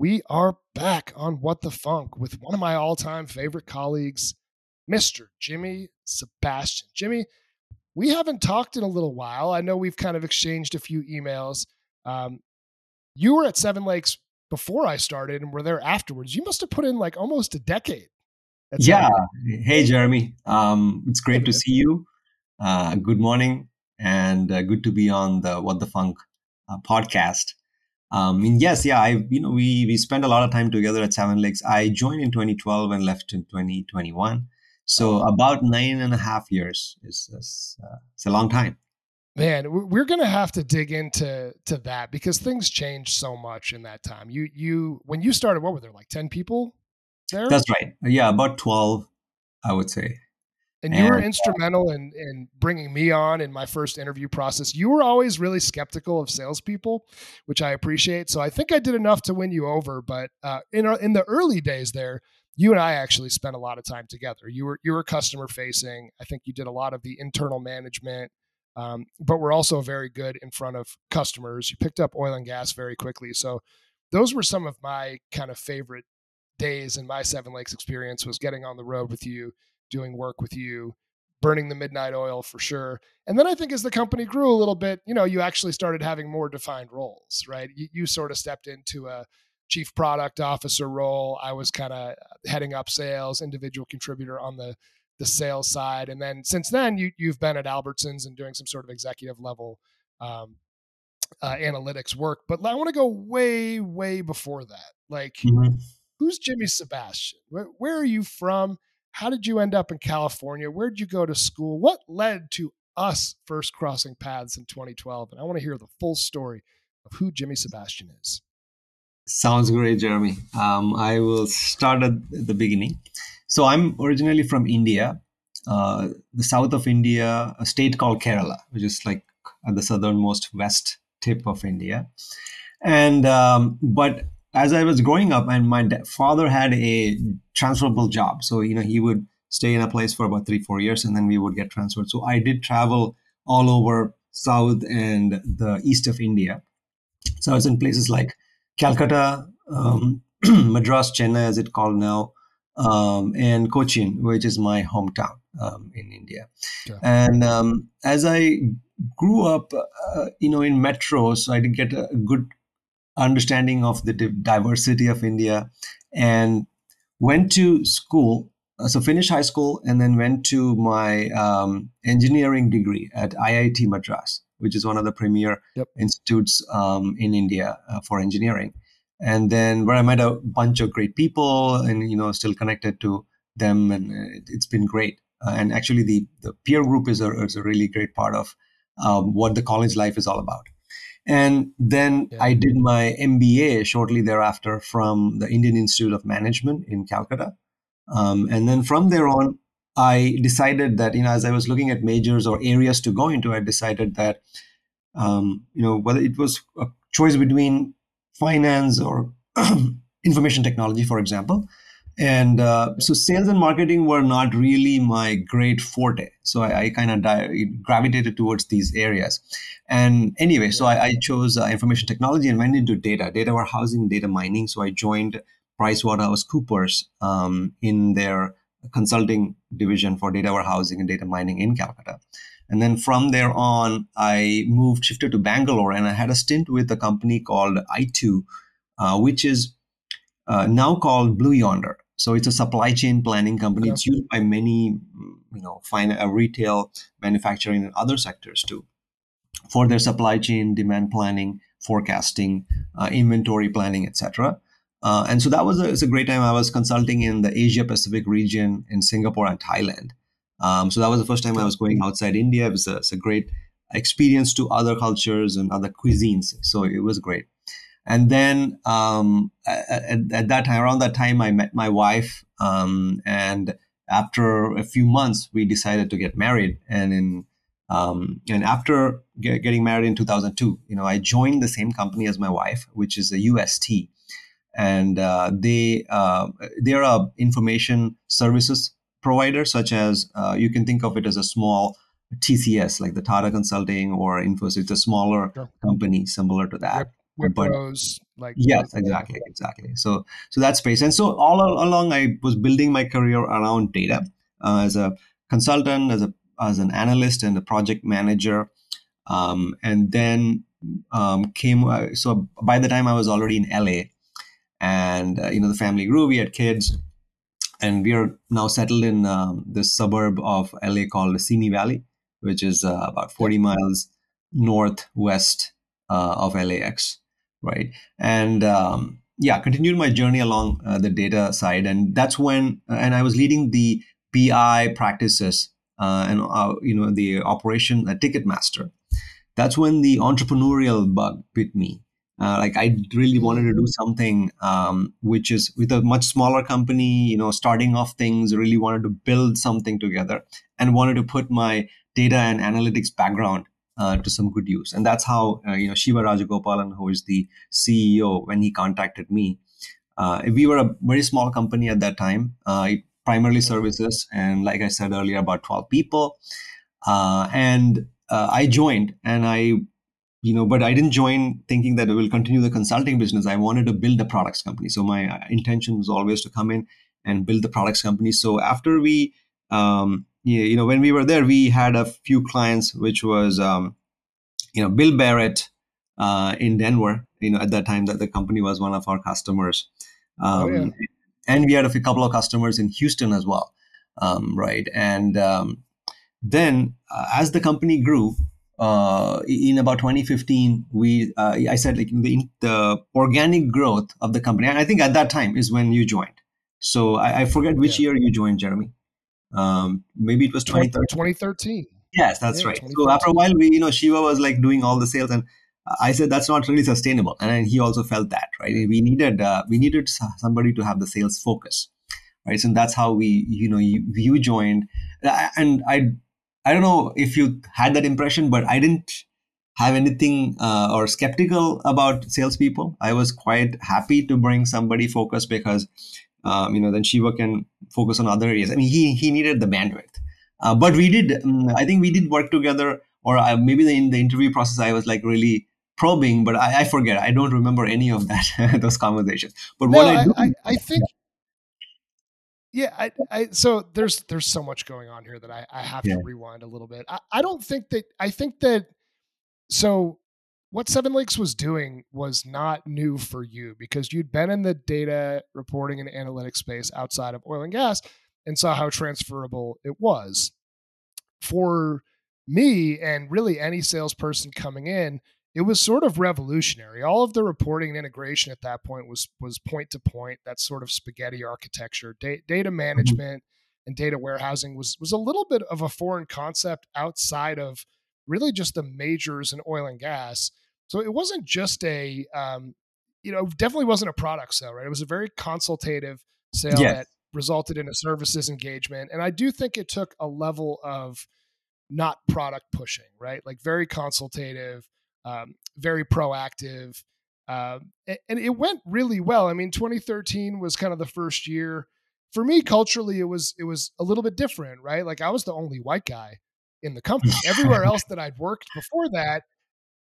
we are back on What the Funk with one of my all time favorite colleagues, Mr. Jimmy Sebastian. Jimmy, we haven't talked in a little while. I know we've kind of exchanged a few emails. Um, you were at Seven Lakes before I started and were there afterwards. You must have put in like almost a decade. Yeah. Hey, Jeremy. Um, it's great to see you. Uh, good morning and uh, good to be on the What the Funk uh, podcast. Um, and yes, yeah, I you know we we spent a lot of time together at Seven Lakes. I joined in 2012 and left in 2021. So about nine and a half years is, is uh, it's a long time. Man, we're gonna have to dig into to that because things changed so much in that time. You you when you started, what were there like ten people there? That's right. Yeah, about twelve, I would say. And you and, were uh, instrumental in in bringing me on in my first interview process. You were always really skeptical of salespeople, which I appreciate. So I think I did enough to win you over. But uh, in in the early days there, you and I actually spent a lot of time together. You were you were customer facing. I think you did a lot of the internal management um, but we're also very good in front of customers. You picked up oil and gas very quickly. So those were some of my kind of favorite days in my Seven Lakes experience was getting on the road with you, doing work with you, burning the midnight oil for sure. And then I think as the company grew a little bit, you know, you actually started having more defined roles, right? You, you sort of stepped into a chief product officer role. I was kind of heading up sales, individual contributor on the the sales side. And then since then, you you've been at Albertsons and doing some sort of executive level um, uh, analytics work. But I want to go way way before that. Like, mm-hmm. who's Jimmy Sebastian? Where, where are you from? How did you end up in California? Where did you go to school? What led to us first crossing paths in 2012? And I want to hear the full story of who Jimmy Sebastian is. Sounds great, Jeremy. Um, I will start at the beginning. So I'm originally from India, uh, the south of India, a state called Kerala, which is like at the southernmost west tip of India. And um, but as I was growing up, and my father had a transferable job, so you know he would stay in a place for about three four years, and then we would get transferred. So I did travel all over south and the east of India. So I was in places like Calcutta, um, Madras, Chennai, as it's called now, um, and Cochin, which is my hometown um, in India. Yeah. And um, as I grew up, uh, you know, in metros, I did get a good understanding of the diversity of India, and went to school. Uh, so finished high school and then went to my um, engineering degree at IIT Madras, which is one of the premier yep. institutes um, in India uh, for engineering and then where I met a bunch of great people and you know still connected to them and uh, it's been great. Uh, and actually, the the peer group is a is a really great part of um, what the college life is all about. And then yeah. I did my MBA shortly thereafter from the Indian Institute of Management in Calcutta. Um, and then from there on, I decided that you know as I was looking at majors or areas to go into, I decided that um, you know whether it was a choice between finance or information technology, for example. And uh, so sales and marketing were not really my great forte. So I, I kind of di- gravitated towards these areas. And anyway, so I, I chose uh, information technology and went into data, data warehousing, data mining. So I joined PricewaterhouseCoopers um, in their consulting division for data warehousing and data mining in Calcutta. And then from there on, I moved, shifted to Bangalore, and I had a stint with a company called i2, uh, which is uh, now called Blue Yonder. So it's a supply chain planning company. It's used by many, you know, fine, uh, retail, manufacturing, and other sectors too, for their supply chain demand planning, forecasting, uh, inventory planning, etc. Uh, and so that was a, a, great time. I was consulting in the Asia Pacific region in Singapore and Thailand. Um, so that was the first time I was going outside India. It was a, a great experience to other cultures and other cuisines. So it was great. And then um, at, at, that time, around that time, I met my wife. Um, and after a few months, we decided to get married. And in um, and after get, getting married in 2002, you know, I joined the same company as my wife, which is a UST, and uh, they uh, they're a information services provider, such as uh, you can think of it as a small TCS, like the Tata Consulting or Infosys, it's a smaller company similar to that. Yep. Wipro's, like yes, exactly, exactly. So so that space, and so all along I was building my career around data uh, as a consultant, as a as an analyst and a project manager, um, and then um, came. Uh, so by the time I was already in LA, and uh, you know the family grew, we had kids, and we are now settled in um, this suburb of LA called the Simi Valley, which is uh, about 40 miles northwest uh, of LAX, right? And um, yeah, continued my journey along uh, the data side, and that's when, and I was leading the BI practices uh, and uh, you know the operation uh, Ticketmaster. That's when the entrepreneurial bug bit me. Uh, like I really wanted to do something um, which is with a much smaller company, you know, starting off things. Really wanted to build something together, and wanted to put my data and analytics background uh, to some good use. And that's how uh, you know Shiva Rajagopalan, who is the CEO, when he contacted me, uh, we were a very small company at that time. Uh, primarily services, and like I said earlier, about twelve people. Uh, and uh, I joined, and I you know but i didn't join thinking that i will continue the consulting business i wanted to build a products company so my intention was always to come in and build the products company so after we um, you know when we were there we had a few clients which was um, you know bill barrett uh, in denver you know at that time that the company was one of our customers um, oh, yeah. Um, and we had a couple of customers in houston as well um, right and um, then uh, as the company grew uh, in about 2015, we uh, I said like the, the organic growth of the company, and I think at that time is when you joined. So I, I forget which yeah. year you joined, Jeremy. Um, maybe it was 2013. 2013. Yes, that's yeah, right. So after a while, we you know Shiva was like doing all the sales, and I said that's not really sustainable, and he also felt that right. We needed uh, we needed somebody to have the sales focus, right? So that's how we you know you, you joined, and I I don't know if you had that impression, but I didn't have anything uh, or skeptical about salespeople. I was quite happy to bring somebody focused because, um, you know, then Shiva can focus on other areas. I mean, he he needed the bandwidth, uh, but we did. Um, I think we did work together, or uh, maybe in the interview process, I was like really probing, but I, I forget. I don't remember any of that those conversations. But no, what I, do, I, I think yeah, I, I so there's there's so much going on here that I, I have yeah. to rewind a little bit. I, I don't think that I think that so what Seven Lakes was doing was not new for you because you'd been in the data reporting and analytics space outside of oil and gas and saw how transferable it was. For me and really any salesperson coming in, it was sort of revolutionary. All of the reporting and integration at that point was was point to point. That sort of spaghetti architecture, da- data mm-hmm. management, and data warehousing was was a little bit of a foreign concept outside of really just the majors in oil and gas. So it wasn't just a, um, you know, definitely wasn't a product sale, right? It was a very consultative sale yes. that resulted in a services engagement, and I do think it took a level of not product pushing, right? Like very consultative um, very proactive. Uh, and it went really well. I mean, 2013 was kind of the first year for me culturally. It was it was a little bit different, right? Like I was the only white guy in the company. Everywhere else that I'd worked before that,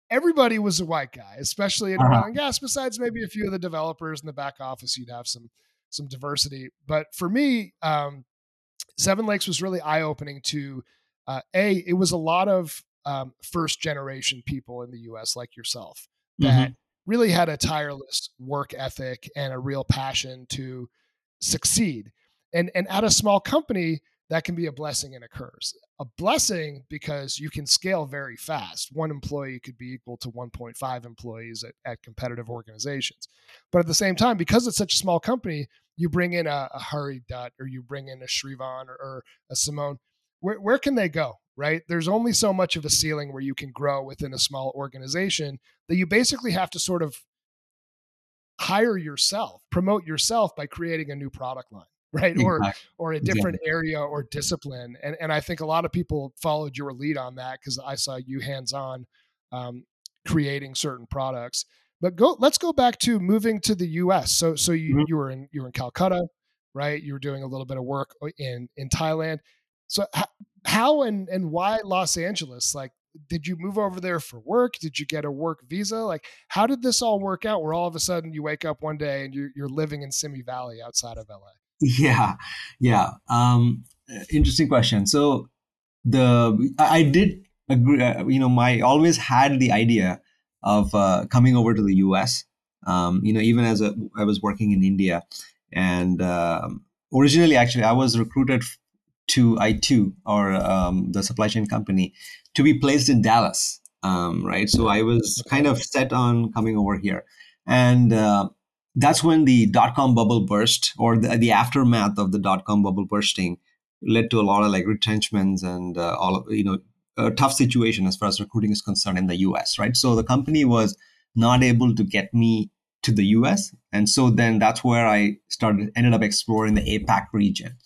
everybody was a white guy, especially in uh-huh. oil and gas. Besides maybe a few of the developers in the back office, you'd have some some diversity. But for me, um, Seven Lakes was really eye opening to uh, a. It was a lot of um, first generation people in the US like yourself that mm-hmm. really had a tireless work ethic and a real passion to succeed. And and at a small company, that can be a blessing and a curse. A blessing because you can scale very fast. One employee could be equal to 1.5 employees at, at competitive organizations. But at the same time, because it's such a small company, you bring in a, a Hari Dutt or you bring in a Shrivan or, or a Simone. Where, where can they go? right? There's only so much of a ceiling where you can grow within a small organization that you basically have to sort of hire yourself, promote yourself by creating a new product line, right? Exactly. Or or a different exactly. area or discipline. And and I think a lot of people followed your lead on that because I saw you hands on um, creating certain products. But go let's go back to moving to the US. So so you mm-hmm. you were in you were in Calcutta, right? You were doing a little bit of work in in Thailand. So how and and why Los Angeles? Like did you move over there for work? Did you get a work visa? Like, how did this all work out? Where all of a sudden you wake up one day and you're you're living in Simi Valley outside of LA? Yeah, yeah. Um, interesting question. So the I did agree. Uh, you know, my always had the idea of uh, coming over to the U.S. Um, you know, even as a, I was working in India, and um, originally, actually, I was recruited to i2 or um, the supply chain company to be placed in Dallas, um, right? So I was kind of set on coming over here, and uh, that's when the dot com bubble burst, or the, the aftermath of the dot com bubble bursting, led to a lot of like retrenchments and uh, all of you know a tough situation as far as recruiting is concerned in the U.S. Right, so the company was not able to get me to the US. And so then that's where I started, ended up exploring the APAC region,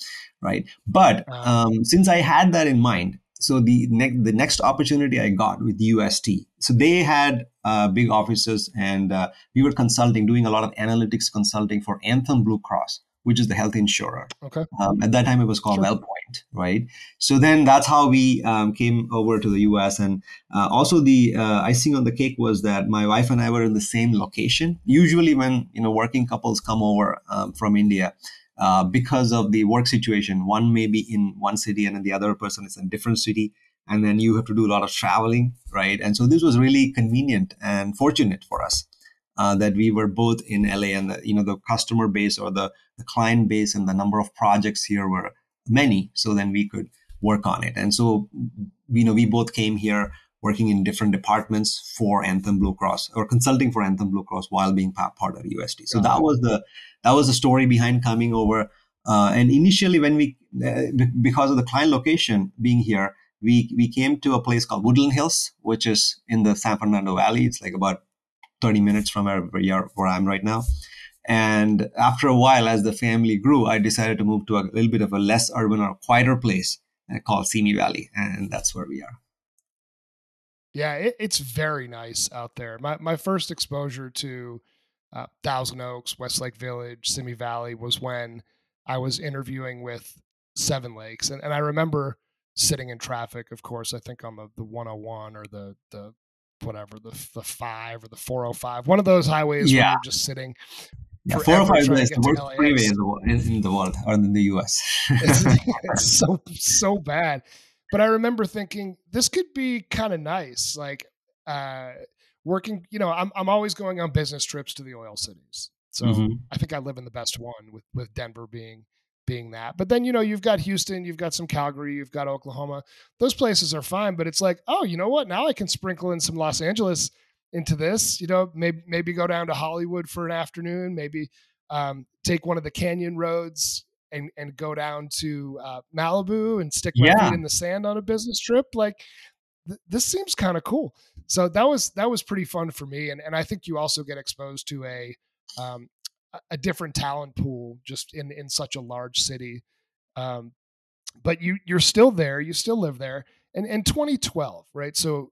right? But um, since I had that in mind, so the next the next opportunity I got with UST, so they had uh, big offices, and uh, we were consulting, doing a lot of analytics consulting for Anthem Blue Cross, which is the health insurer. Okay. Um, at that time, it was called sure. WellPoint, right? So then that's how we um, came over to the US. And uh, also the uh, icing on the cake was that my wife and I were in the same location. Usually, when you know working couples come over um, from India. Uh, because of the work situation, one may be in one city and then the other person is in a different city, and then you have to do a lot of traveling, right? And so this was really convenient and fortunate for us uh, that we were both in LA and the, you know the customer base or the, the client base and the number of projects here were many so then we could work on it and so you know we both came here working in different departments for Anthem Blue Cross or consulting for Anthem Blue Cross while being part of UST. So that was the that was the story behind coming over. Uh, and initially, when we uh, because of the client location being here, we we came to a place called Woodland Hills, which is in the San Fernando Valley. It's like about 30 minutes from where, where I'm right now. And after a while, as the family grew, I decided to move to a little bit of a less urban or quieter place uh, called Simi Valley. And that's where we are. Yeah, it, it's very nice out there. My, my first exposure to uh, Thousand Oaks, Westlake Village, Simi Valley was when I was interviewing with Seven Lakes. And, and I remember sitting in traffic, of course, I think on the, the 101 or the, the whatever the the five or the 405, one of those highways yeah. where you're just sitting. Yeah, 405 is the worst freeway in the, in, in the world or in the US. it's, it's so so bad. But I remember thinking this could be kind of nice, like uh, working. You know, I'm I'm always going on business trips to the oil cities, so mm-hmm. I think I live in the best one with with Denver being being that. But then, you know, you've got Houston, you've got some Calgary, you've got Oklahoma. Those places are fine, but it's like, oh, you know what? Now I can sprinkle in some Los Angeles into this. You know, maybe maybe go down to Hollywood for an afternoon, maybe um, take one of the canyon roads and and go down to uh, Malibu and stick my yeah. feet in the sand on a business trip. Like th- this seems kind of cool. So that was that was pretty fun for me, and and I think you also get exposed to a um, a different talent pool just in in such a large city. Um, but you you're still there. You still live there. And in 2012, right? So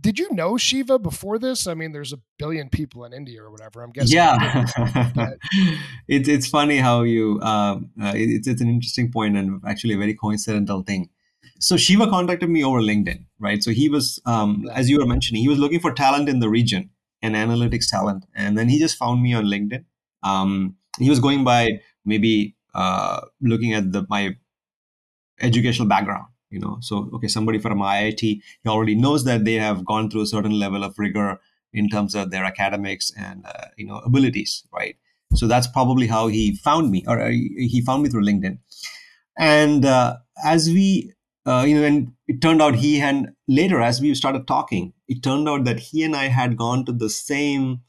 did you know Shiva before this? I mean, there's a billion people in India or whatever. I'm guessing. Yeah, it's it's funny how you. Um, uh, it's it's an interesting point and actually a very coincidental thing. So Shiva contacted me over LinkedIn, right? So he was, um, as you were mentioning, he was looking for talent in the region and analytics talent, and then he just found me on LinkedIn, um, he was going by maybe uh, looking at the my educational background you know so okay somebody from iit he already knows that they have gone through a certain level of rigor in terms of their academics and uh, you know abilities right so that's probably how he found me or uh, he found me through linkedin and uh, as we uh, you know and it turned out he and later as we started talking it turned out that he and i had gone to the same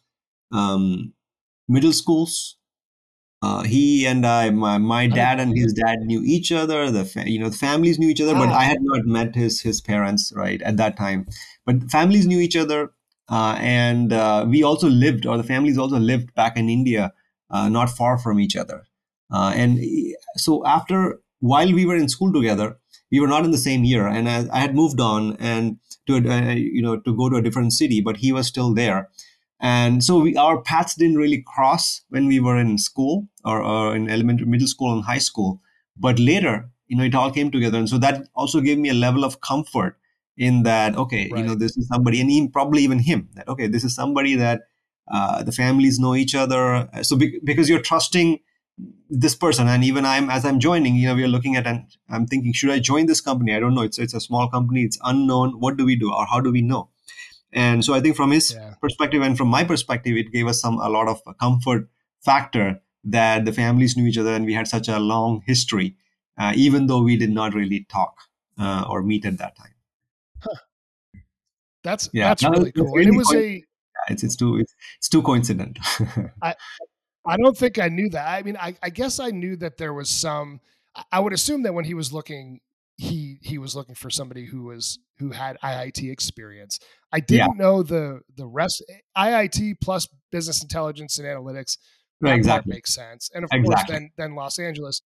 um, middle schools. Uh, he and I, my, my dad and his dad knew each other. The fa- you know the families knew each other, but I had not met his his parents right at that time. But families knew each other, uh, and uh, we also lived, or the families also lived back in India, uh, not far from each other. Uh, and so after while we were in school together, we were not in the same year, and I, I had moved on and to you know to go to a different city, but he was still there and so we, our paths didn't really cross when we were in school or, or in elementary middle school and high school. But later you know it all came together. And so that also gave me a level of comfort in that okay right. you know this is somebody and he, probably even him that okay this is somebody that uh, the families know each other. So be, because you're trusting this person. And even i'm as i'm joining you know we're looking at and i'm thinking should i join this company? I don't know. It's it's a small company. It's unknown. What do we do? Or how do we know? And so i think from his yeah. perspective and from my perspective it gave us some a lot of comfort factor that the families knew each other and we had such a long history uh, even though we did not really talk uh, or meet at that time huh. that's yeah, that's really cool really and it was a yeah, it's, it's too it's, it's too coincident I, I don't think I knew that. I mean, I, I guess I knew that there was some. I would assume that when he was looking, he he was looking for somebody who was who had IIT experience. I didn't yeah. know the the rest IIT plus business intelligence and analytics. That exactly makes sense. And of exactly. course, then then Los Angeles.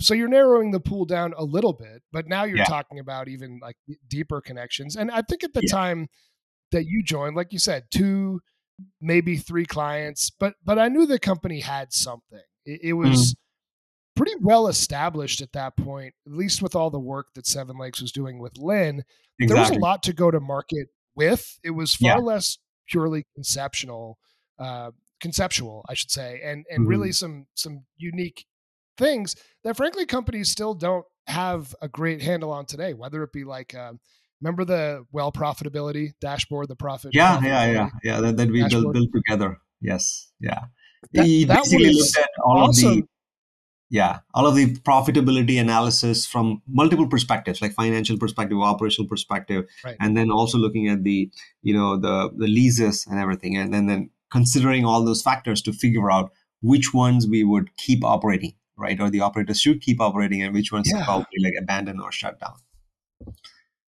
So you're narrowing the pool down a little bit, but now you're yeah. talking about even like deeper connections. And I think at the yeah. time that you joined, like you said, two maybe three clients, but but I knew the company had something. It, it was mm. pretty well established at that point, at least with all the work that Seven Lakes was doing with Linn. Exactly. There was a lot to go to market with. It was far yeah. less purely conceptual, uh, conceptual, I should say, and and mm. really some some unique things that frankly companies still don't have a great handle on today. Whether it be like uh, Remember the well profitability dashboard, the profit? Yeah, yeah, yeah, yeah. That, that we built, built together. Yes, yeah. That, he that basically looked at all awesome. of the yeah all of the profitability analysis from multiple perspectives like financial perspective operational perspective right. and then also looking at the you know the the leases and everything and then then considering all those factors to figure out which ones we would keep operating right or the operators should keep operating and which ones yeah. probably like abandon or shut down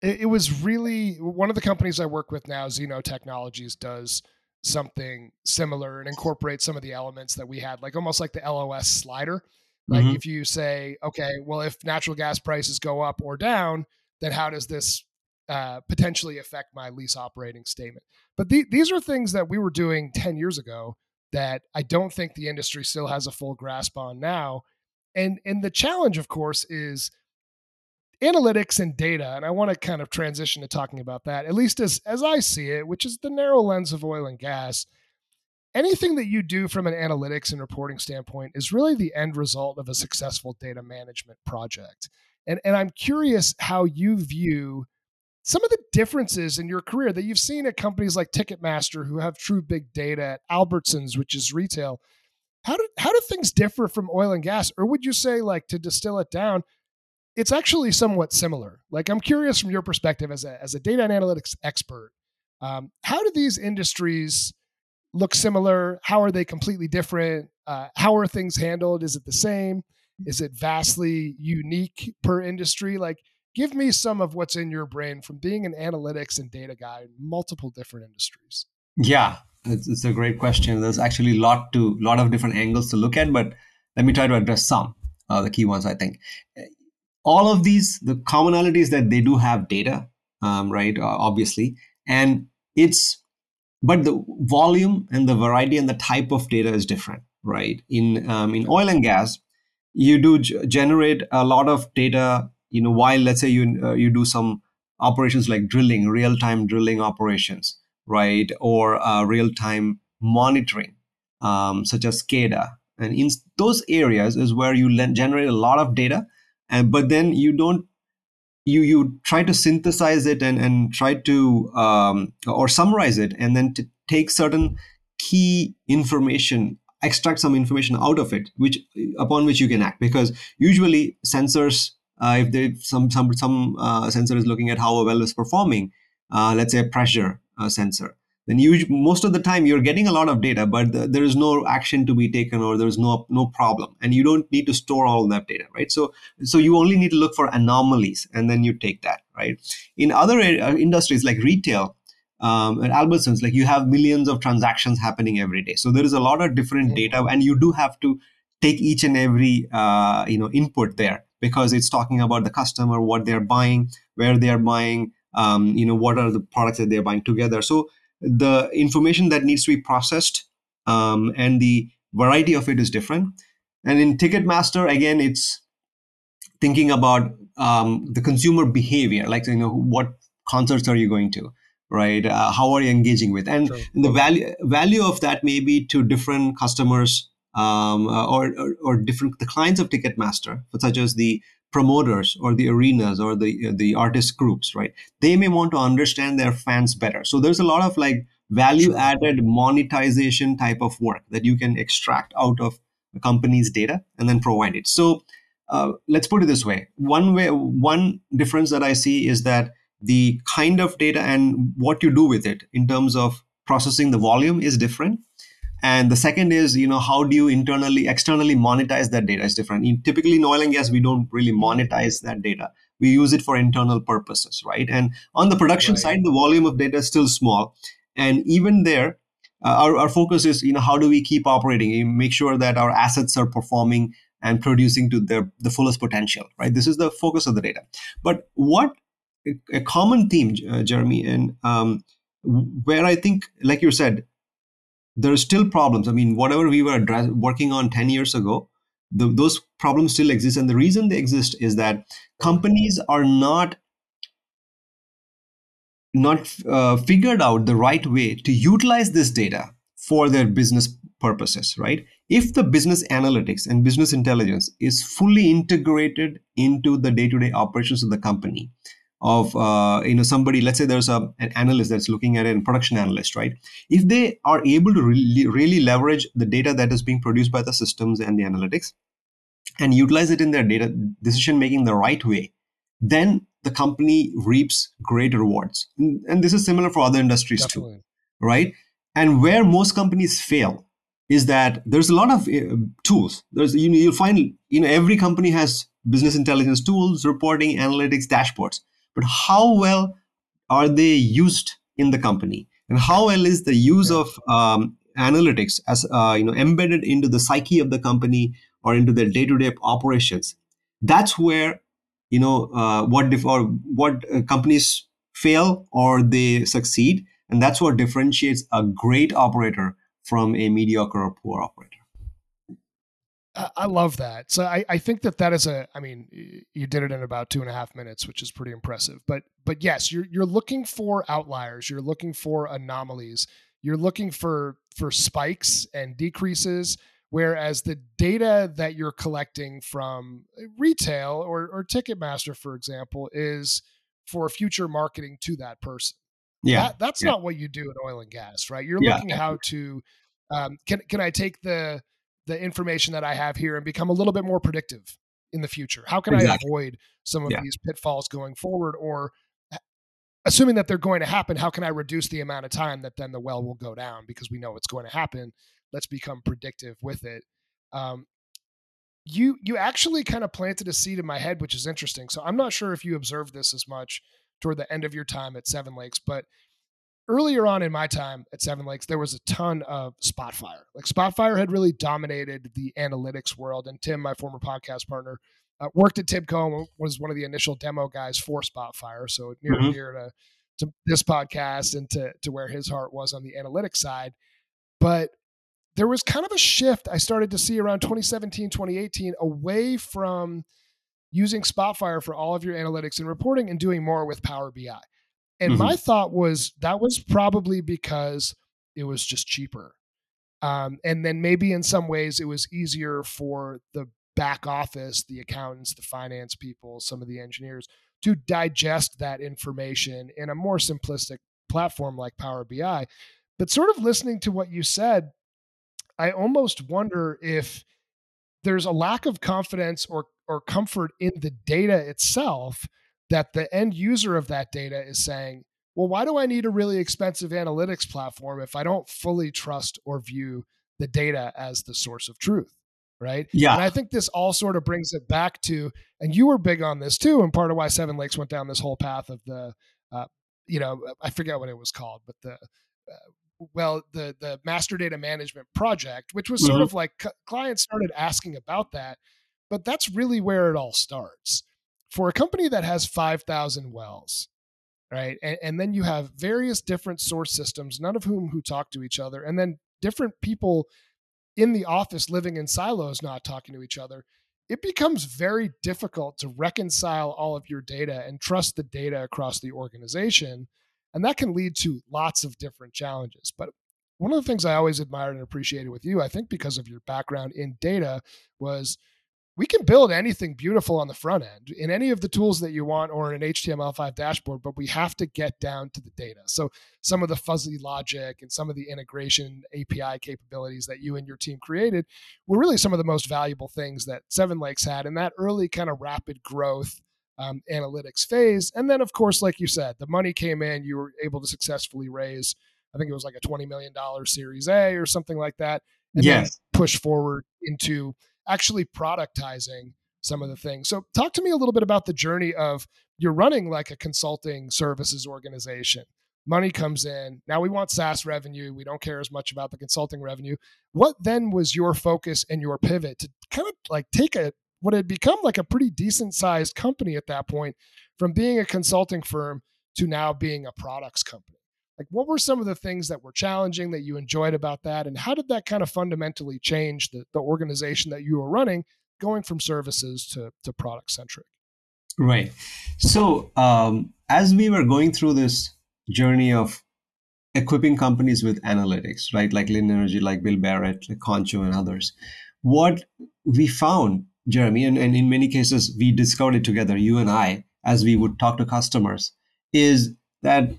it, it was really one of the companies I work with now, Xeno Technologies, does something similar and incorporate some of the elements that we had, like almost like the LOS slider. Like mm-hmm. if you say, okay, well, if natural gas prices go up or down, then how does this uh, potentially affect my lease operating statement? But the, these are things that we were doing 10 years ago that I don't think the industry still has a full grasp on now. And and the challenge, of course, is analytics and data and i want to kind of transition to talking about that at least as as i see it which is the narrow lens of oil and gas anything that you do from an analytics and reporting standpoint is really the end result of a successful data management project and and i'm curious how you view some of the differences in your career that you've seen at companies like ticketmaster who have true big data at albertsons which is retail how do how do things differ from oil and gas or would you say like to distill it down it's actually somewhat similar. Like I'm curious from your perspective as a as a data and analytics expert, um, how do these industries look similar? How are they completely different? Uh, how are things handled? Is it the same? Is it vastly unique per industry? Like, give me some of what's in your brain from being an analytics and data guy in multiple different industries. Yeah, it's, it's a great question. There's actually a lot to lot of different angles to look at, but let me try to address some uh, the key ones. I think all of these the commonalities that they do have data um, right uh, obviously and it's but the volume and the variety and the type of data is different right in um, in oil and gas you do g- generate a lot of data you know while let's say you uh, you do some operations like drilling real time drilling operations right? Or uh, real time monitoring um, such as SCADA. And in those areas is where you generate a lot of data and but then you don't you you try to synthesize it and and try to um, or summarize it and then to take certain key information extract some information out of it which upon which you can act. Because usually sensors uh, if they some some some uh, sensor is looking at how a well is performing uh, let's say a pressure uh, sensor then you most of the time you're getting a lot of data but the, there is no action to be taken or there's no no problem and you don't need to store all that data right? So so you only need to look for anomalies and then you take that right? In other uh, industries like retail um, at Albertsons, like you have millions of transactions happening every day. So there is a lot of different data, and you do have to take each and every uh, you know input there because it's talking about the customer, what they're buying, where they're buying, um, you know, what are the products that they're buying together. So the information that needs to be processed um, and the variety of it is different. And in Ticketmaster, again, it's thinking about um, the consumer behavior, like you know what concerts are you going to right uh, how are you engaging with and True. the value value of that may be to different customers um, uh, or, or, or different the clients of ticketmaster such as the promoters or the arenas or the the artist groups right? They may want to understand their fans better. So there's a lot of like value added monetization type of work that you can extract out of a company's data and then provide it. So uh, let's put it this way. One way one difference that i see is that the kind of data and what you do with it in terms of processing the volume is different and the second is you know how do you internally externally monetize that data is different. In, typically in oil and gas we don't really monetize that data. We use it for internal purposes right? And on the production right. side the volume of data is still small. And even there uh, our, our focus is you know how do we keep operating? And make sure that our assets are performing and producing to their the fullest potential right? This is the focus of the data. But what a, common theme uh, jeremy and um, where i think like you said there are still problems. I mean, whatever we were address- working on 10 years ago, the, those problems still exist. And the reason they exist is that companies are not not uh, figured out the right way to utilize this data for their business purposes, right? If the business analytics and business intelligence is fully integrated into the day to day operations of the company, of uh, you know somebody let's say there's a, an analyst that's looking at it, a production analyst right? If they are able to really, really leverage the data that is being produced by the systems and the analytics and utilize it in their data decision making the right way then the company reaps great rewards. And, and this is similar for other industries Definitely. too right? And where most companies fail is that there's a lot of uh, tools. There's you know you'll find you know every company has business intelligence tools reporting analytics dashboards but how well are they used in the company? And how well is the use yeah. of um, analytics as uh, you know embedded into the psyche of the company or into their day-to-day operations? That's where you know uh, what dif- or what uh, companies fail or they succeed. And that's what differentiates a great operator from a mediocre or poor operator I love that. So I, I think that that is a. I mean, you did it in about two and a half minutes, which is pretty impressive. But but yes, you're you're looking for outliers. You're looking for anomalies. You're looking for for spikes and decreases. Whereas the data that you're collecting from retail or or Ticketmaster, for example, is for future marketing to that person. Yeah, that, that's yeah. not what you do in oil and gas, right? You're yeah. looking how to. Um, can can I take the the information that I have here and become a little bit more predictive in the future? How can exactly. I avoid some of yeah. these pitfalls going forward? Or assuming that they're going to happen, how can I reduce the amount of time that then the well will go down because we know it's going to happen? Let's become predictive with it. Um, you you actually kind of planted a seed in my head, which is interesting. So I'm not sure if you observed this as much toward the end of your time at Seven Lakes, but earlier on in my time at Seven Lakes, there was a ton of Spotfire. Like Spotfire had really dominated the analytics world. And Tim, my former podcast partner, uh, worked at Tibco and was one of the initial demo guys for Spotfire. So near mm-hmm. near to, to this podcast and to, to where his heart was on the analytics side. But there was kind of a shift I started to see around 2017, 2018 away from using Spotfire for all of your analytics and reporting and doing more with Power BI. And mm-hmm. my thought was that was probably because it was just cheaper. Um, and then maybe in some ways it was easier for the back office, the accountants, the finance people, some of the engineers to digest that information in a more simplistic platform like Power BI. But sort of listening to what you said, I almost wonder if there's a lack of confidence or or comfort in the data itself that the end user of that data is saying, well, why do I need a really expensive analytics platform if I don't fully trust or view the data as the source of truth? Right. Yeah. And I think this all sort of brings it back to, and you were big on this too, and part of why Seven Lakes went down this whole path of the, uh, you know, I forget what it was called, but the, uh, well, the the master data management project, which was sort mm-hmm. of like c- clients started asking about that, but that's really where it all starts for a company that has 5,000 wells, right? And, and, then you have various different source systems, none of whom who talk to each other, and then different people in the office living in silos not talking to each other. it becomes very difficult to reconcile all of your data and trust the data across the organization. And that can lead to lots of different challenges. But one of the things I always admired and appreciated with you, I think because of your background in data, was we can build anything beautiful on the front end in any of the tools that you want or in an HTML5 dashboard, but we have to get down to the data. So some of the fuzzy logic and some of the integration API capabilities that you and your team created were really some of the most valuable things that Seven Lakes had in that early kind of rapid growth um, analytics phase. And then, of course, like you said, the money came in, you were able to successfully raise, I think it was like a $20 million series A or something like that. And yes. push forward into actually productizing some of the things. So, talk to me a little bit about the journey of you're running like a consulting services organization. Money comes in. Now we want SaaS revenue. We don't care as much about the consulting revenue. What then was your focus and your pivot to kind of like take a what had become like a pretty decent sized company at that point from being a consulting firm to now being a products company? Like what were some of the things that were challenging that you enjoyed about that? And how did that kind of fundamentally change the, the organization that you were running going from services to, to product centric? Right. So um, as we were going through this journey of equipping companies with analytics right like linn energy like bill barrett like concho and others what we found jeremy and, and in many cases we discovered it together you and i as we would talk to customers is that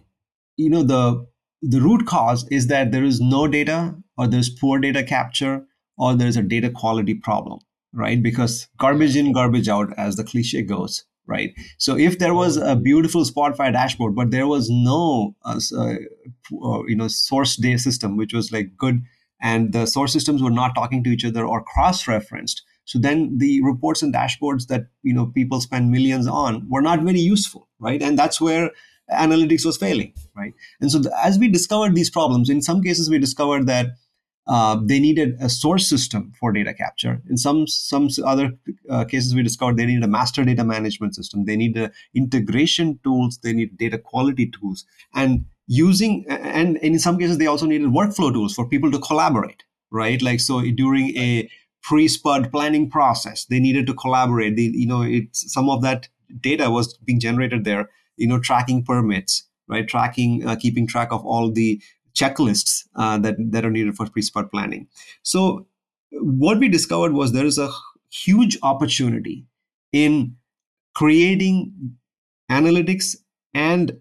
you know the the root cause is that there is no data or there's poor data capture or there's a data quality problem right? Because garbage in garbage out as the cliche goes right? So if there was a beautiful Spotfire dashboard but there was no uh, uh, uh, you know source data system which was like good and the source systems were not talking to each other or cross referenced so then the reports and dashboards that you know people spend millions on were not very useful right? And that's where analytics was failing, right? And so the, as we discovered these problems, in some cases we discovered that uh, they needed a source system for data capture. In some some other uh, cases, we discovered they needed a master data management system. They need integration tools. They need data quality tools, and using and, and in some cases they also needed workflow tools for people to collaborate. Right, like so during a pre-spud planning process, they needed to collaborate. They, you know, it's some of that data was being generated there you know tracking permits right? Tracking uh, keeping track of all the checklists uh, that that are needed for pre-spud planning. So what we discovered was there is a huge opportunity in creating analytics and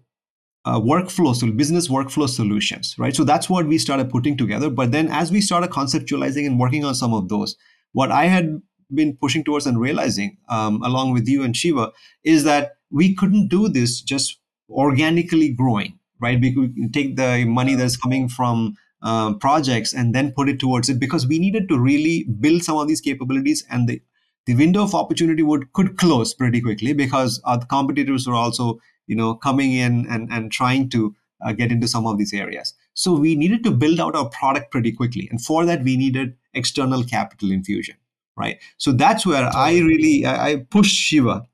uh, workflow so business workflow solutions right? So that's what we started putting together. But then as we started conceptualizing and working on some of those what i had been pushing towards and realizing um, along with you and shiva is that we couldn't do this just organically growing, right? We could take the money that's coming from uh, projects and then put it towards it because we needed to really build some of these capabilities and the the window of opportunity would could close pretty quickly because our competitors were also you know coming in and and trying to uh, get into some of these areas. So we needed to build out our product pretty quickly and for that we needed external capital infusion right? So that's where i really i, I pushed shiva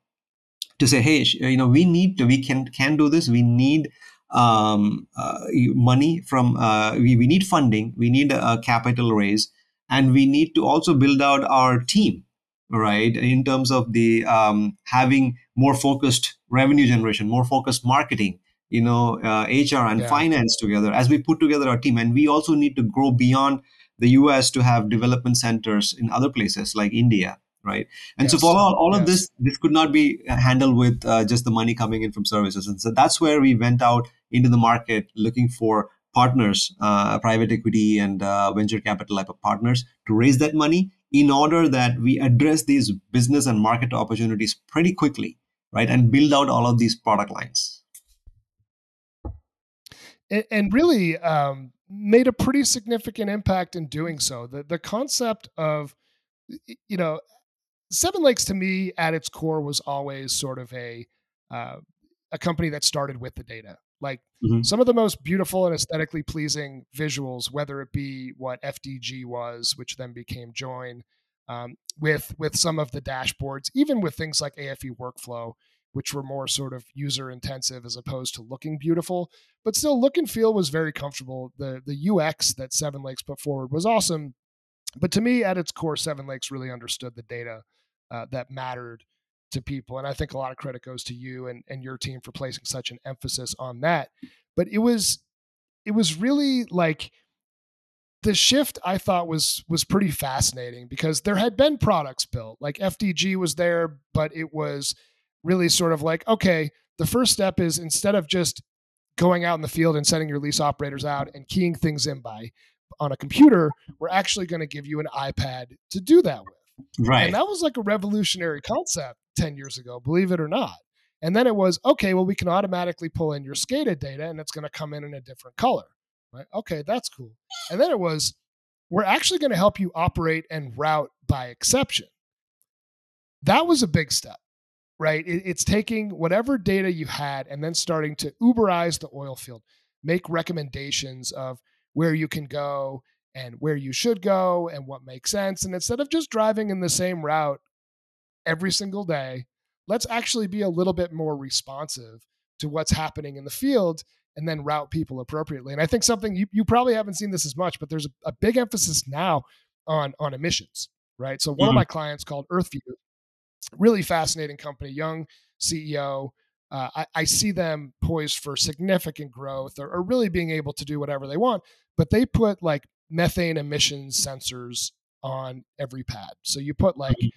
to say, hey, you know, we need to, we can can do this. We need um, uh, money from, uh, we, we need funding. We need a, a capital raise, and we need to also build out our team, right? In terms of the um, having more focused revenue generation, more focused marketing, you know, uh, HR and yeah. finance together as we put together our team. And we also need to grow beyond the US to have development centers in other places like India right? And yes. so for all, all yes. of this this could not be handled with uh, just the money coming in from services. And so that's where we went out into the market looking for partners uh, private equity and uh, venture capital type of partners to raise that money in order that we address these business and market opportunities pretty quickly right? And build out all of these product lines. And, and really um, made a pretty significant impact in doing so. The, the concept of you know Seven Lakes to me at its core was always sort of a uh, a company that started with the data. Like mm-hmm. some of the most beautiful and aesthetically pleasing visuals, whether it be what FDG was, which then became Join, um, with with some of the dashboards, even with things like AFE workflow, which were more sort of user intensive as opposed to looking beautiful, but still look and feel was very comfortable. The the UX that Seven Lakes put forward was awesome, but to me, at its core, Seven Lakes really understood the data uh, that mattered to people. And I think a lot of credit goes to you and, and your team for placing such an emphasis on that. But it was it was really like the shift I thought was was pretty fascinating because there had been products built. Like FDG was there, but it was really sort of like, okay, the first step is instead of just going out in the field and sending your lease operators out and keying things in by on a computer, we're actually going to give you an iPad to do that with. Right. And that was like a revolutionary concept 10 years ago, believe it or not. And then it was, okay, well, we can automatically pull in your SCADA data and it's going to come in in a different color. Right. Okay, that's cool. And then it was, we're actually going to help you operate and route by exception. That was a big step, right? It, it's taking whatever data you had and then starting to Uberize the oil field, make recommendations of where you can go and where you should go and what makes sense. And instead of just driving in the same route every single day, let's actually be a little bit more responsive to what's happening in the field and then route people appropriately. And I think something you, you probably haven't seen this as much, but there's a, a big emphasis now on on emissions, right? So one mm-hmm. of my clients called Earthview, really fascinating company, young CEO. Uh, I, I, see them poised for significant growth or, or really being able to do whatever they want, but they put like methane emissions sensors on every pad. So you put like mm-hmm.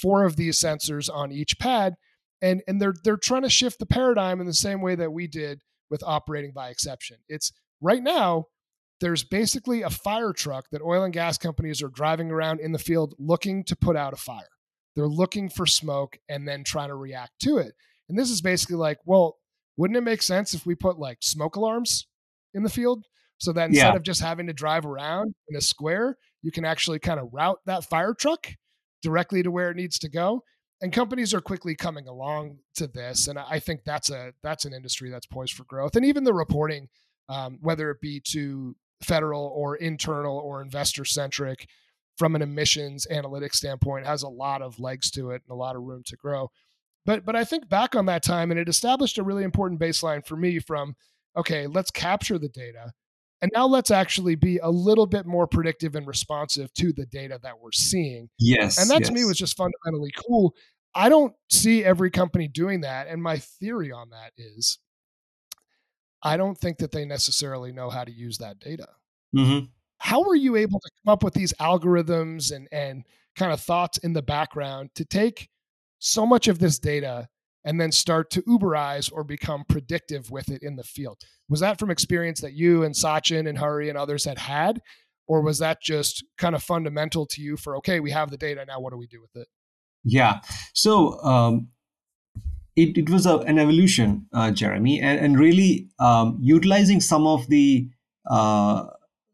four of these sensors on each pad, and and they're they're trying to shift the paradigm in the same way that we did with operating by exception. It's right now, there's basically a fire truck that oil and gas companies are driving around in the field looking to put out a fire. They're looking for smoke and then trying to react to it. And this is basically like, well, wouldn't it make sense if we put like smoke alarms in the field so that instead yeah. of just having to drive around in a square, you can actually kind of route that fire truck directly to where it needs to go? and companies are quickly coming along to this and i think that's a that's an industry that's poised for growth and even the reporting um, whether it be to federal or internal or investor centric from an emissions analytics standpoint has a lot of legs to it and a lot of room to grow but but i think back on that time and it established a really important baseline for me from okay let's capture the data and now let's actually be a little bit more predictive and responsive to the data that we're seeing. Yes. And that yes. to me was just fundamentally cool. I don't see every company doing that. And my theory on that is I don't think that they necessarily know how to use that data. Mm-hmm. How were you able to come up with these algorithms and, and kind of thoughts in the background to take so much of this data and then start to Uberize or become predictive with it in the field. Was that from experience that you and Sachin and Hari and others had had? Or was that just kind of fundamental to you for, okay, we have the data, now what do we do with it? Yeah. So um, it, it was a, an evolution, uh, Jeremy, and, and really um, utilizing some of the uh,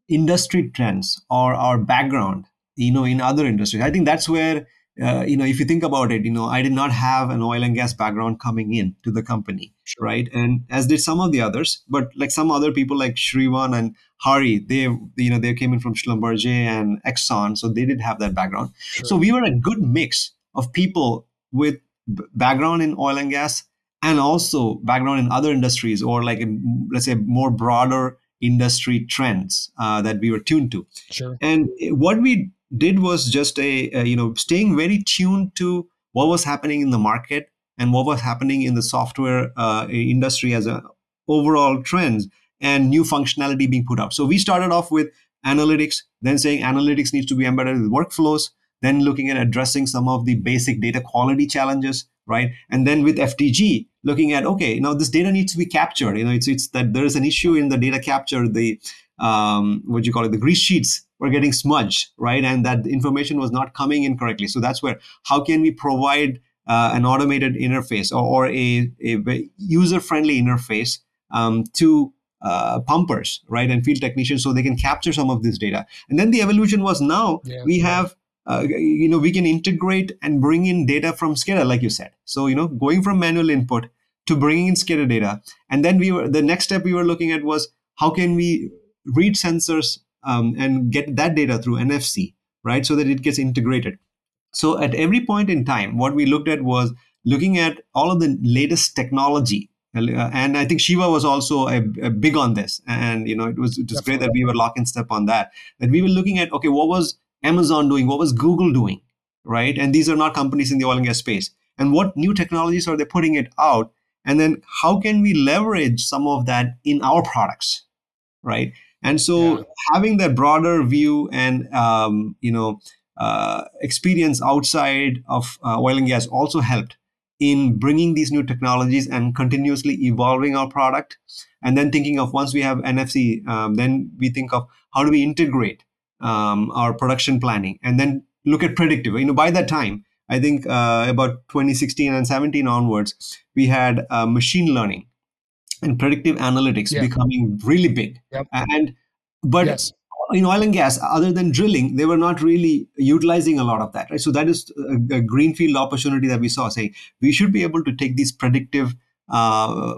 industry trends or our background, you know, in other industries. I think that's where uh, you know, if you think about it, you know, I did not have an oil and gas background coming in to the company, sure. right? And as did some of the others, but like some other people like Shrivan and Hari, they, you know, they came in from Schlumberger and Exxon, so they did have that background. Sure. So we were a good mix of people with background in oil and gas and also background in other industries or like in, let's say more broader industry trends uh, that we were tuned to. Sure. And what we did was just a, a, you know staying very tuned to what was happening in the market and what was happening in the software uh, industry as a overall trends and new functionality being put up. so we started off with analytics then saying analytics needs to be embedded with workflows then looking at addressing some of the basic data quality challenges right and then with ftg looking at okay now this data needs to be captured you know it's it's that there is an issue in the data capture the um, what do you call it the grease sheets were getting smudged, right? And that information was not coming in correctly. So that's where how can we provide uh, an automated interface or, or a, a user friendly interface um, to uh, pumpers, right, and field technicians so they can capture some of this data. And then the evolution was now yeah. we have. Uh, you know, we can integrate and bring in data from SCADA, like you said. So, you know, going from manual input to bringing in SCADA data, and then we were the next step we were looking at was how can we read sensors um, and get that data through NFC, right? So that it gets integrated. So at every point in time, what we looked at was looking at all of the latest technology. Uh, and I think Shiva was also a, a big on this. And, you know, it was, it was great that we were lock in step on that. That we were looking at, okay, what was Amazon doing? What was Google doing? right? And these are not companies in the oil and gas space. And what new technologies are they putting it out? And then how can we leverage some of that in our products, right? And so yeah. having that broader view and um, you know uh, experience outside of uh, oil and gas also helped in bringing these new technologies and continuously evolving our product. And then thinking of once we have NFC, um, then we think of how do we integrate um, our production planning and then look at predictive. You know, by that time, I think uh, about 2016 and 17 onwards, we had uh, machine learning and predictive analytics yeah. becoming really big. Yep. And but yes. in oil and gas, other than drilling, they were not really utilizing a lot of that. Right. So that is a, a greenfield opportunity that we saw. Say we should be able to take these predictive uh,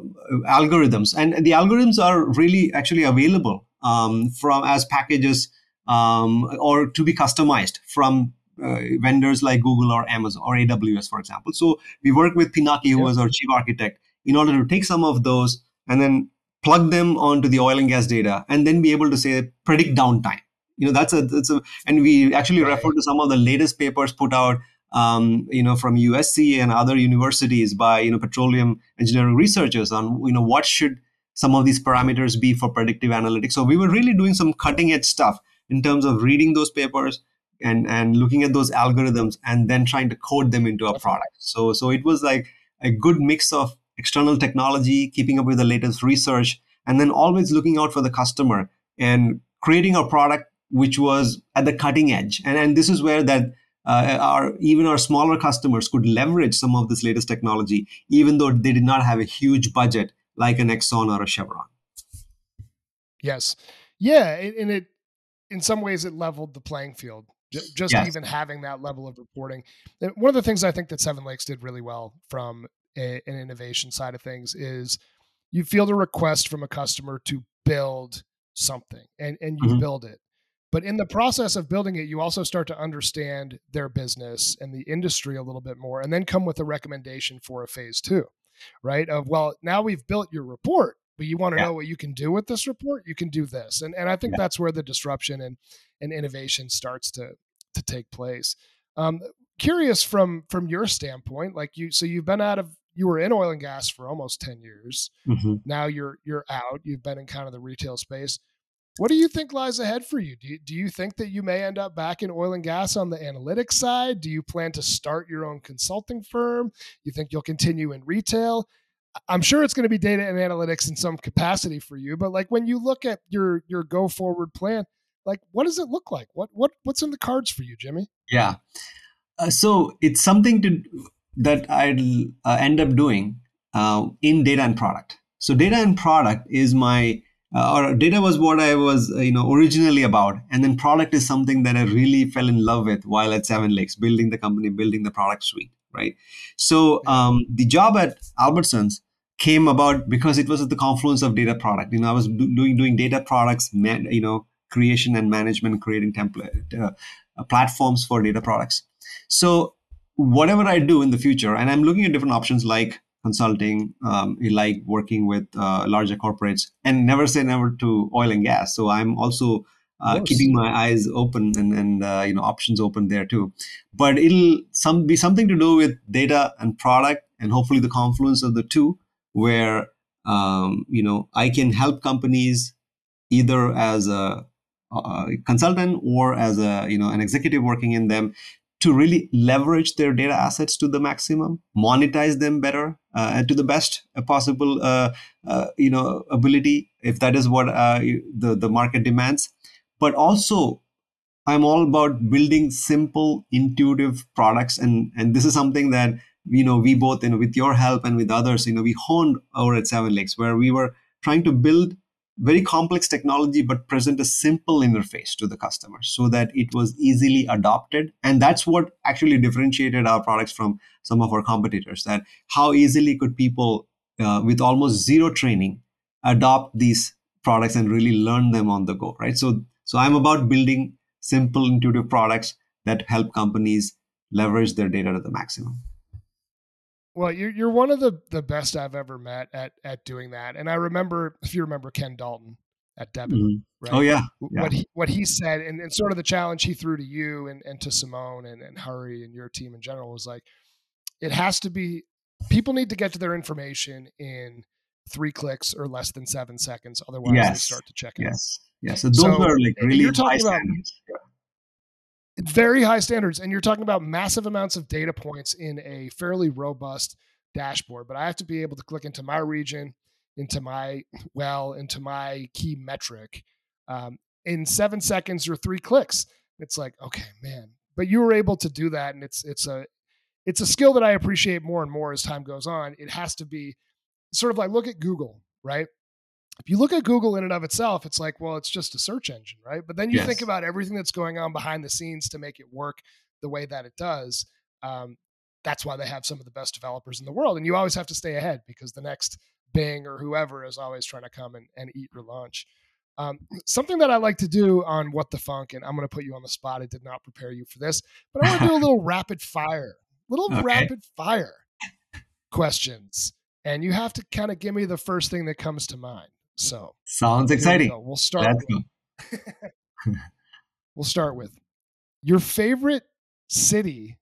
algorithms, and the algorithms are really actually available um, from as packages um, or to be customized from uh, vendors like Google or Amazon or AWS, for example. So we work with Pinaki, who was our chief architect, in order to take some of those and then plug them onto the oil and gas data, and then be able to say predict downtime. You know, that's a that's a, and we actually right. refer to some of the latest papers put out. Um, you know, from USC and other universities by you know petroleum engineering researchers on you know what should some of these parameters be for predictive analytics. So we were really doing some cutting edge stuff in terms of reading those papers and and looking at those algorithms and then trying to code them into a product so so it was like a good mix of external technology keeping up with the latest research and then always looking out for the customer and creating a product which was at the cutting edge and and this is where that uh, our even our smaller customers could leverage some of this latest technology even though they did not have a huge budget like an exxon or a chevron yes yeah and it in some ways it leveled the playing field just yes. even having that level of reporting. One of the things I think that Seven Lakes did really well from a, an innovation side of things is you field a request from a customer to build something and, and you mm-hmm. build it. But in the process of building it, you also start to understand their business and the industry a little bit more, and then come with a recommendation for a phase two, right? Of, well, now we've built your report but you want to yeah. know what you can do with this report you can do this and and i think yeah. that's where the disruption and and innovation starts to to take place um curious from from your standpoint like you so you've been out of you were in oil and gas for almost 10 years mm-hmm. now you're you're out you've been in kind of the retail space what do you think lies ahead for you? Do, you? do you think that you may end up back in oil and gas on the analytics side? Do you plan to start your own consulting firm? You think you'll continue in retail? I'm sure it's going to be data and analytics in some capacity for you, but like when you look at your your go forward plan, like what does it look like? What what what's in the cards for you, Jimmy? Yeah, uh, so it's something to that I'll uh, end up doing uh, in data and product. So data and product is my uh, or data was what I was uh, you know originally about, and then product is something that I really fell in love with while at Seven Lakes, building the company, building the product suite right? So um, the job at Albertsons came about because it was at the confluence of data product. You know, I was do- doing doing data products, man, you know, creation and management, creating template uh, uh, platforms for data products. So whatever I do in the future, and I'm looking at different options like consulting, um, like working with uh, larger corporates, and never say never to oil and gas. So I'm also uh, keeping my eyes open and, and uh, you know options open there too. But it'll some be something to do with data and product, and hopefully the confluence of the two, where um, you know I can help companies either as a, a consultant or as a you know an executive working in them to really leverage their data assets to the maximum, monetize them better uh, and to the best possible uh, uh, you know ability, if that is what uh, the the market demands. But also i'm all about building simple intuitive products and and this is something that you know we both you know with your help and with others you know we honed over at seven lakes where we were trying to build very complex technology but present a simple interface to the customer so that it was easily adopted and that's what actually differentiated our products from some of our competitors that how easily could people uh, with almost zero training adopt these products and really learn them on the go right so so I'm about building simple, intuitive products that help companies leverage their data to the maximum. Well, you're you're one of the the best I've ever met at at doing that. And I remember if you remember Ken Dalton, at Devon. Mm-hmm. Right? Oh yeah. yeah. What he what he said and, and sort of the challenge he threw to you and, and to Simone and, and Hari and your team in general was like it has to be people need to get to their information in three clicks or less than seven seconds. Otherwise yes. they start to check out. Yes. Yes. So those so, are like really high standards. Very high standards. And you're talking about massive amounts of data points in a fairly robust dashboard. But I have to be able to click into my region, into my well, into my key metric um, in seven seconds or three clicks. It's like, okay, man. But you were able to do that, and it's it's a it's a skill that I appreciate more and more as time goes on. It has to be sort of like look at Google, right? If you look at Google in and of itself, it's like, well, it's just a search engine, right? But then you yes. think about everything that's going on behind the scenes to make it work the way that it does. Um, that's why they have some of the best developers in the world. And you always have to stay ahead because the next Bing or whoever is always trying to come and, and eat your lunch. Um, something that I like to do on What the Funk, and I'm going to put you on the spot. I did not prepare you for this, but I want to do a little rapid fire, little okay. rapid fire questions. And you have to kind of give me the first thing that comes to mind. So sounds exciting. We will start. With, we'll start with your favorite city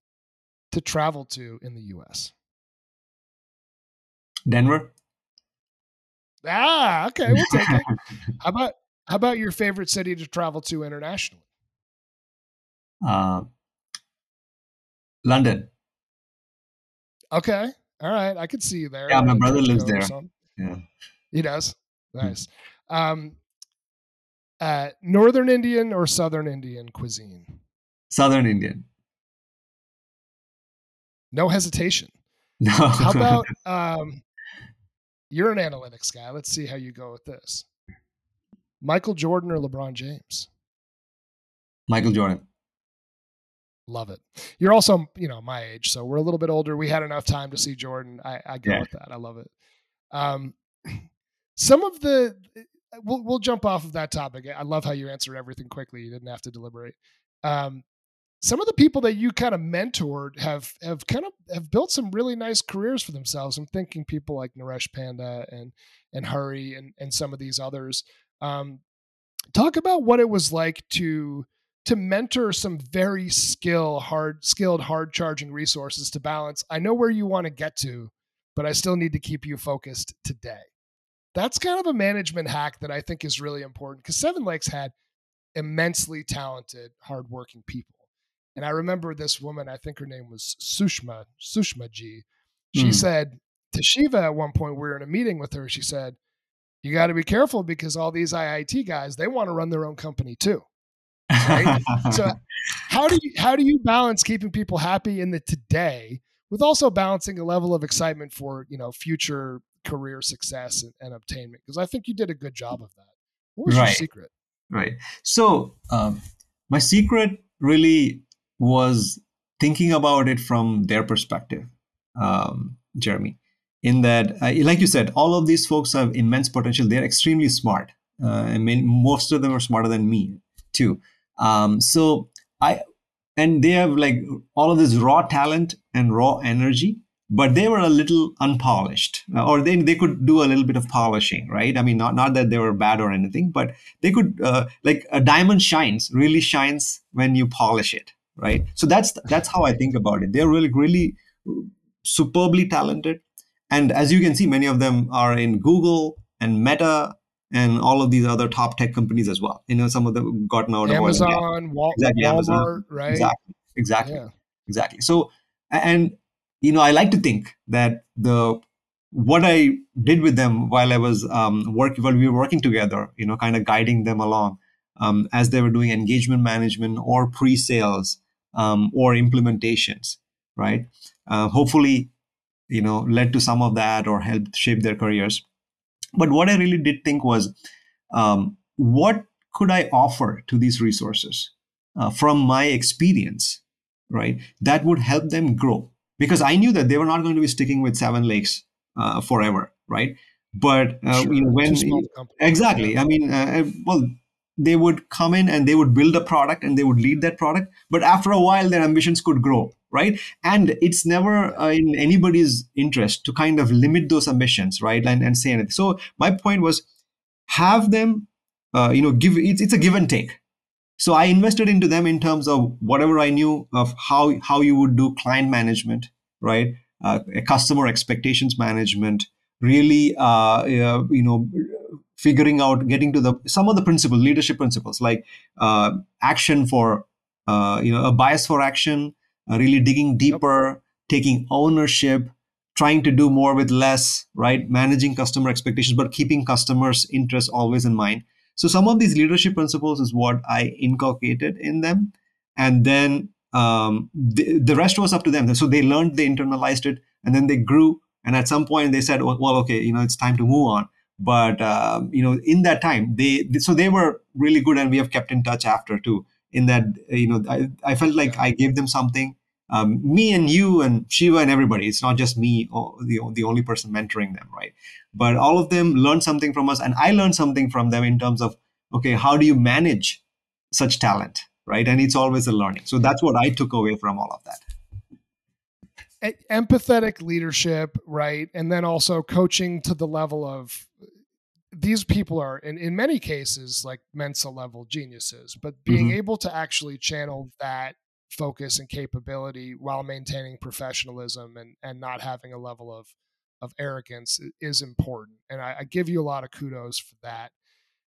to travel to in the U.S. Denver. Ah, okay, we'll take it. how about how about your favorite city to travel to internationally? Uh, London. Okay, all right, I could see you there. Yeah, my brother lives there. Yeah, he does. Hmm. Nice. Um, uh, Northern Indian or Southern Indian cuisine? Southern Indian. No hesitation. No. How about um, you're an analytics guy. Let's see how you go with this. Michael Jordan or LeBron James? Michael Jordan. Love it. You're also, you know, my age, so we're a little bit older. We had enough time to see Jordan. I, I go yeah. with that. I love it. Um, some of the we'll we'll jump off of that topic. I love how you answered everything quickly. You didn't have to deliberate. Um, some of the people that you kind of mentored have have kind of have built some really nice careers for themselves. I'm thinking people like Naresh Panda and and Hari and and some of these others. Um, talk about what it was like to to mentor some very skill hard skilled hard charging resources to balance. I know where you want to get to, but I still need to keep you focused today that's kind of a management hack that I think is really important because Seven Lakes had immensely talented, hardworking people. And I remember this woman, I think her name was Sushma, Sushma G. She mm. said to Shiva at one point, we were in a meeting with her, she said, You got to be careful because all these IIT guys, they want to run their own company too. Right? so how do you how do you balance keeping people happy in the today with also balancing a level of excitement for, you know, future career success and, and obtainment? Because I think you did a good job of that. What was right. your secret? Right. So um, my secret really was thinking about it from their perspective, um, Jeremy. In that, uh, like you said, all of these folks have immense potential. They're extremely smart. Uh, I mean, most of them are smarter than me too. Um, so I, and they have like all of this raw talent and raw energy but they were a little unpolished. Uh, or they, they could do a little bit of polishing right? I mean not, not that they were bad or anything but they could uh, like a diamond shines really shines when you polish it right? So that's that's how i think about it. They're really really superbly talented. And as you can see many of them are in google and meta and all of these other top tech companies as well. You know some of them gotten out amazon, of amazon Wal- exactly, walmart amazon. right? Exactly exactly yeah. exactly. So and you know, I like to think that the what I did with them while I was um, working, while we were working together, you know, kind of guiding them along um, as they were doing engagement management or pre-sales um, or implementations, right? Uh, hopefully, you know, led to some of that or helped shape their careers. But what I really did think was, um, what could I offer to these resources uh, from my experience, right? That would help them grow because I knew that they were not going to be sticking with Seven Lakes uh, forever, right? But uh, sure. you know, when exactly, I mean, uh, uh, well, they would come in and they would build a product and they would lead that product, but after a while, their ambitions could grow, right? And it's never uh, in anybody's interest to kind of limit those ambitions, right? And and say anything. So my point was, have them uh, you know give it's, it's a give and take so i invested into them in terms of whatever i knew of how how you would do client management right? Uh, customer expectations management really uh, you know figuring out getting to the some of the principles leadership principles like uh, action for uh, you know a bias for action uh, really digging deeper taking ownership trying to do more with less right? Managing customer expectations but keeping customers interests always in mind so some of these leadership principles is what i inculcated in them. And then um, the, the rest was up to them. So they learned they internalized it and then they grew. And at some point they said well okay you know it's time to move on. But um, you know in that time they so they were really good and we have kept in touch after too. In that you know i, I felt like i gave them something um, me and you and shiva and everybody it's not just me the, the only person mentoring them right but all of them learned something from us and i learned something from them in terms of okay how do you manage such talent right and it's always a learning so that's what i took away from all of that empathetic leadership, right? And then also coaching to the level of these people are in, in many cases like Mensa level geniuses, but being mm-hmm. able to actually channel that focus and capability while maintaining professionalism and and not having a level of of arrogance is important. And I, I give you a lot of kudos for that.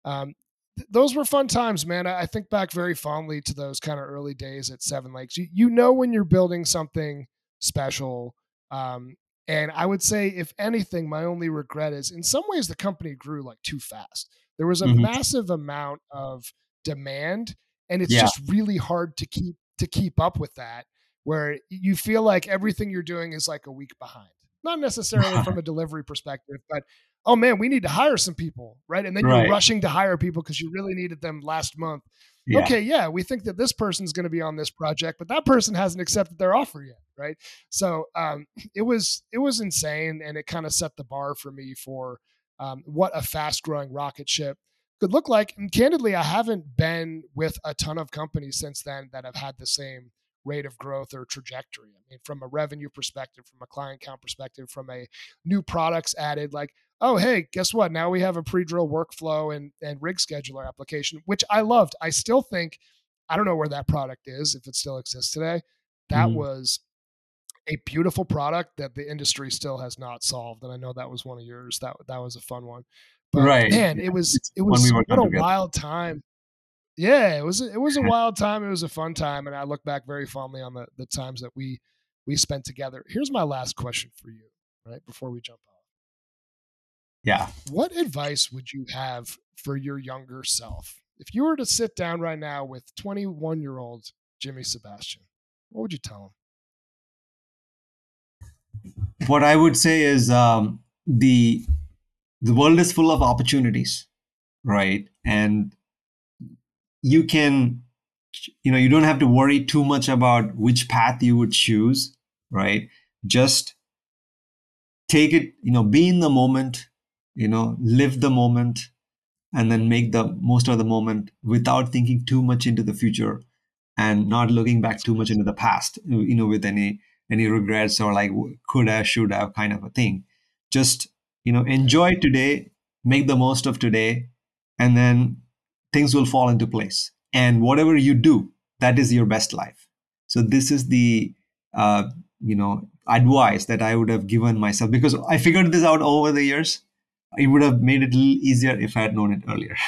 Um, th- those were fun times, man. I, I, think back very fondly to those kind of early days at Seven Lakes. You, you know when you're building something special. Um, and I would say, if anything, my only regret is in some ways the company grew like too fast. There was a mm-hmm. massive amount of demand, and it's yeah. just really hard to keep to keep up with that. Where you feel like everything you're doing is like a week behind. Not necessarily from a delivery perspective, but oh man, we need to hire some people, right? And then right. you're rushing to hire people because you really needed them last month. Yeah. Okay, yeah, we think that this person's going to be on this project, but that person hasn't accepted their offer yet, right? So um, it was it was insane, and it kind of set the bar for me for um, what a fast growing rocket ship could look like. And candidly, I haven't been with a ton of companies since then that have had the same rate of growth or trajectory. I mean, from a revenue perspective, from a client count perspective, from a new products added, like oh hey guess what now we have a pre-drill workflow and and rig scheduler application which i loved i still think i don't know where that product is if it still exists today that mm. was a beautiful product that the industry still has not solved and i know that was one of yours that that was a fun one but right man it was it was we what a together. wild time yeah it was it was a wild time it was a fun time and i look back very fondly on the the times that we we spent together here's my last question for you right before we jump off yeah. What advice would you have for your younger self? If you were to sit down right now with 21 year old Jimmy Sebastian, what would you tell him? What I would say is um, the the world is full of opportunities, right? And you can, you know, you don't have to worry too much about which path you would choose, right? Just take it, you know, be in the moment, you know live the moment and then make the most of the moment without thinking too much into the future and not looking back too much into the past you know with any any regrets or like could have should have kind of a thing just you know enjoy today make the most of today and then things will fall into place and whatever you do that is your best life so this is the uh, you know advice that i would have given myself because i figured this out over the years it would have made it a little easier if I had known it earlier.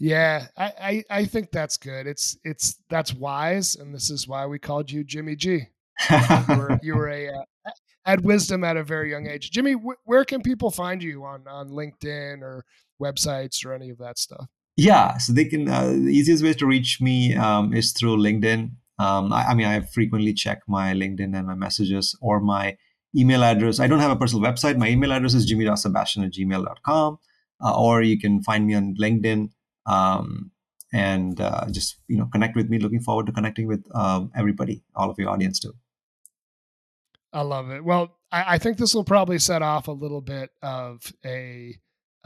Yeah, I, I, I think that's good. It's it's that's wise, and this is why we called you Jimmy G. you, were, you were a uh, had wisdom at a very young age. Jimmy, wh- where can people find you on on LinkedIn or websites or any of that stuff? Yeah, so they can. Uh, the easiest way to reach me um, is through LinkedIn. Um, I, I mean, I frequently check my LinkedIn and my messages or my email address. I don't have a personal website. My email address is jimmy.sebastian at gmail.com. Uh, or you can find me on LinkedIn um, and uh, just you know connect with me. Looking forward to connecting with um, everybody, all of your audience too. I love it. Well, I, I, think this will probably set off a little bit of a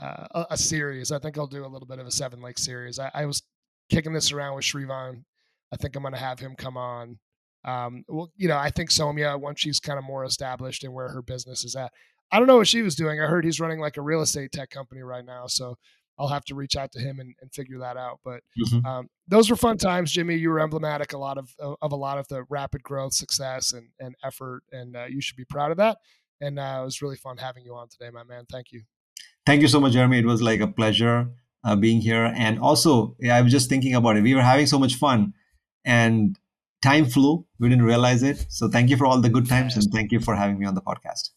uh, a series. I think I'll do a little bit of a seven lake series. I, I was kicking this around with Srivan. I think I'm going to have him come on um, well, you know, I think Somya, once she's kind of more established in where her business is at, I don't know what she was doing. I heard he's running like a real estate tech company right now. So I'll have to reach out to him and, and figure that out. But mm-hmm. um, those were fun times, Jimmy. You were emblematic a lot of of a lot of the rapid growth, success, and and effort, and uh, you should be proud of that. And uh, it was really fun having you on today, my man. Thank you. Thank you so much, Jeremy. It was like a pleasure uh, being here. And also, yeah, I was just thinking about it. We were having so much fun, and time flew. We didn't realize it. So thank you for all the good times, and thank you for having me on the podcast.